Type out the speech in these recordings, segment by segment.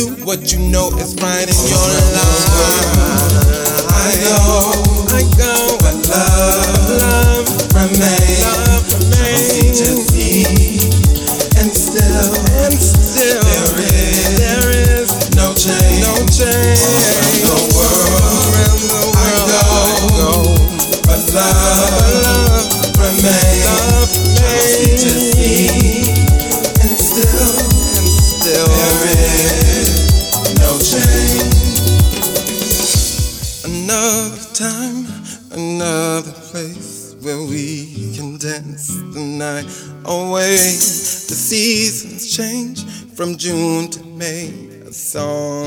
you what you know is right in your life. I know, I know, but love, love remains. Love remains. from June to May. A song.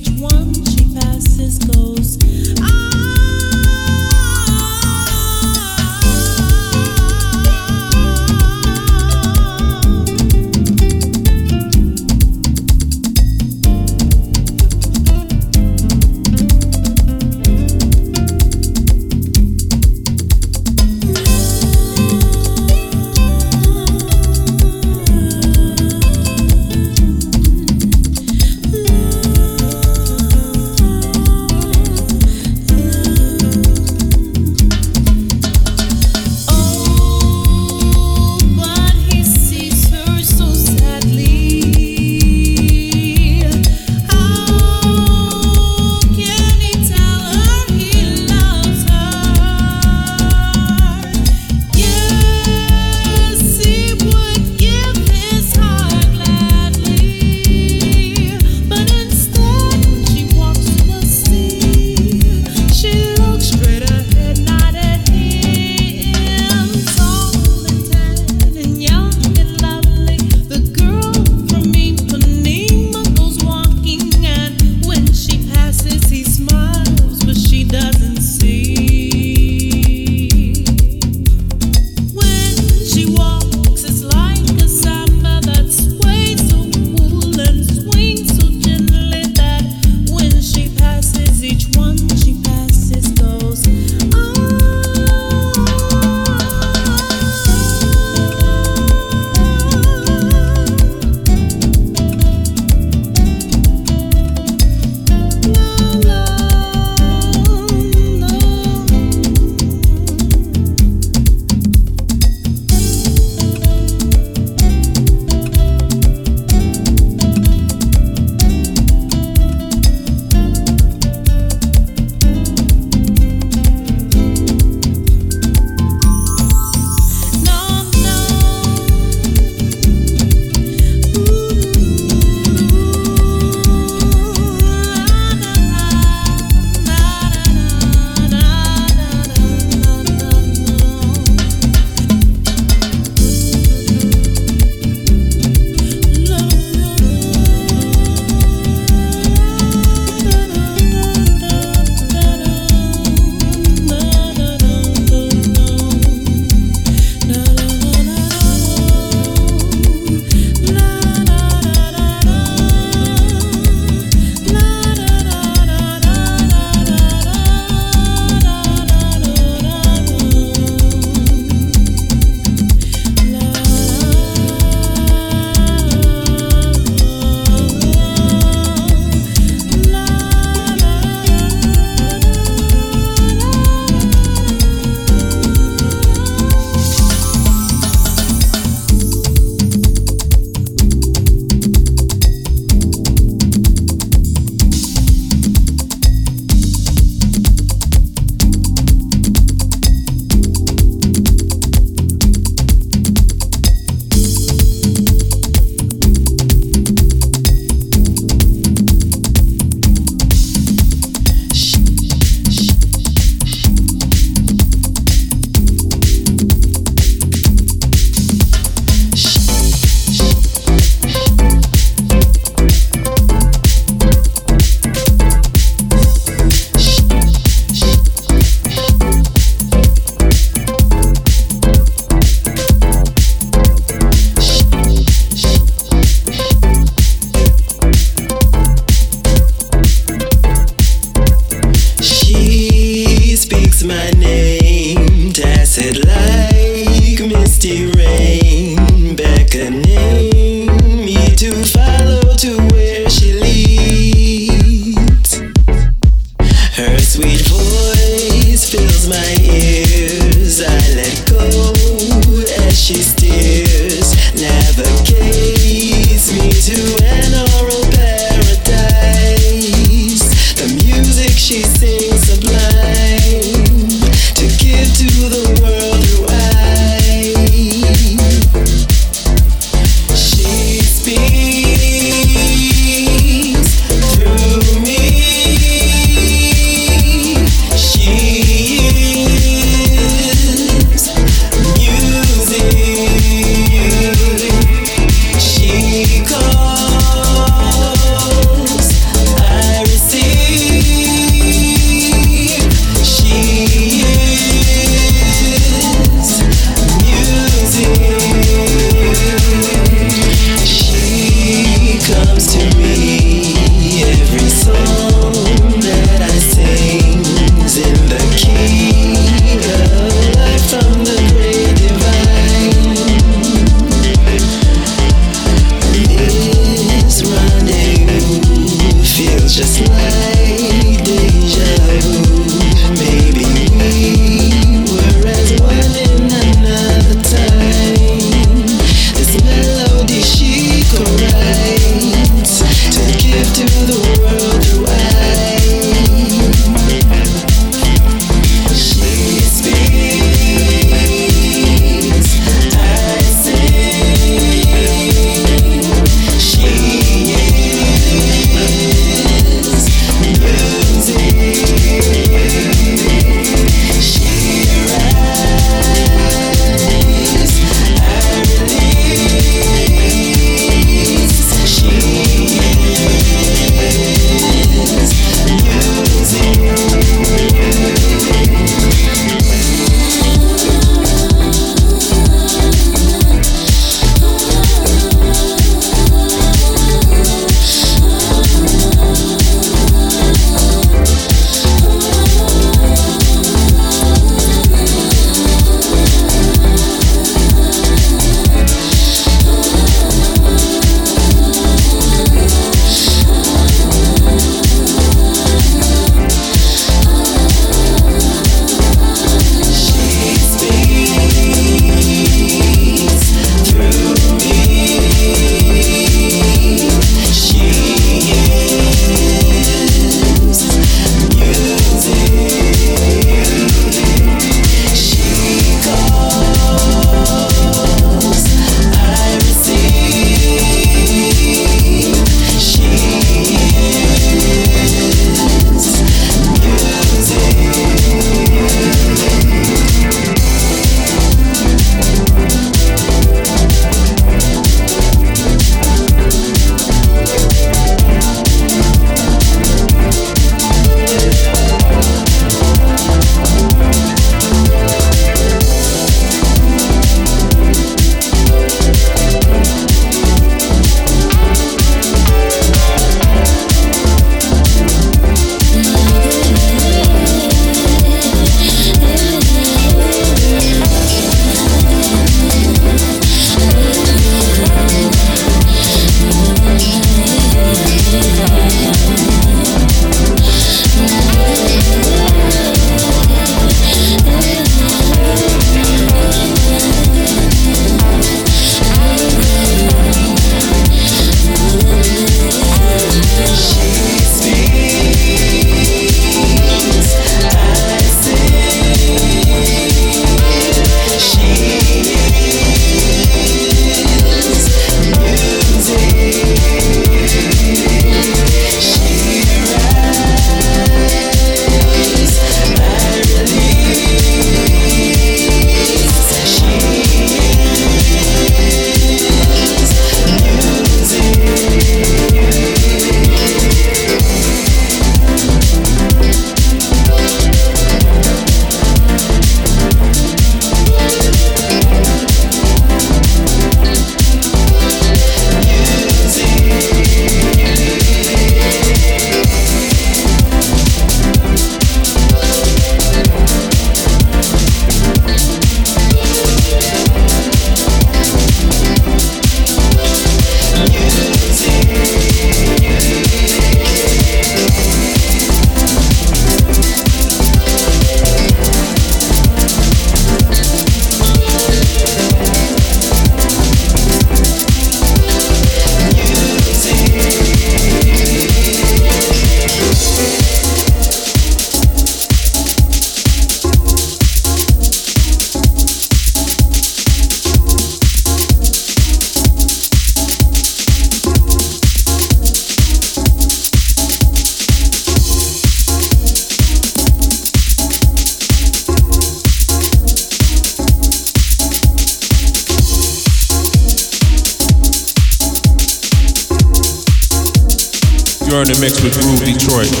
Detroit.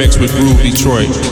In mix with Groove Detroit.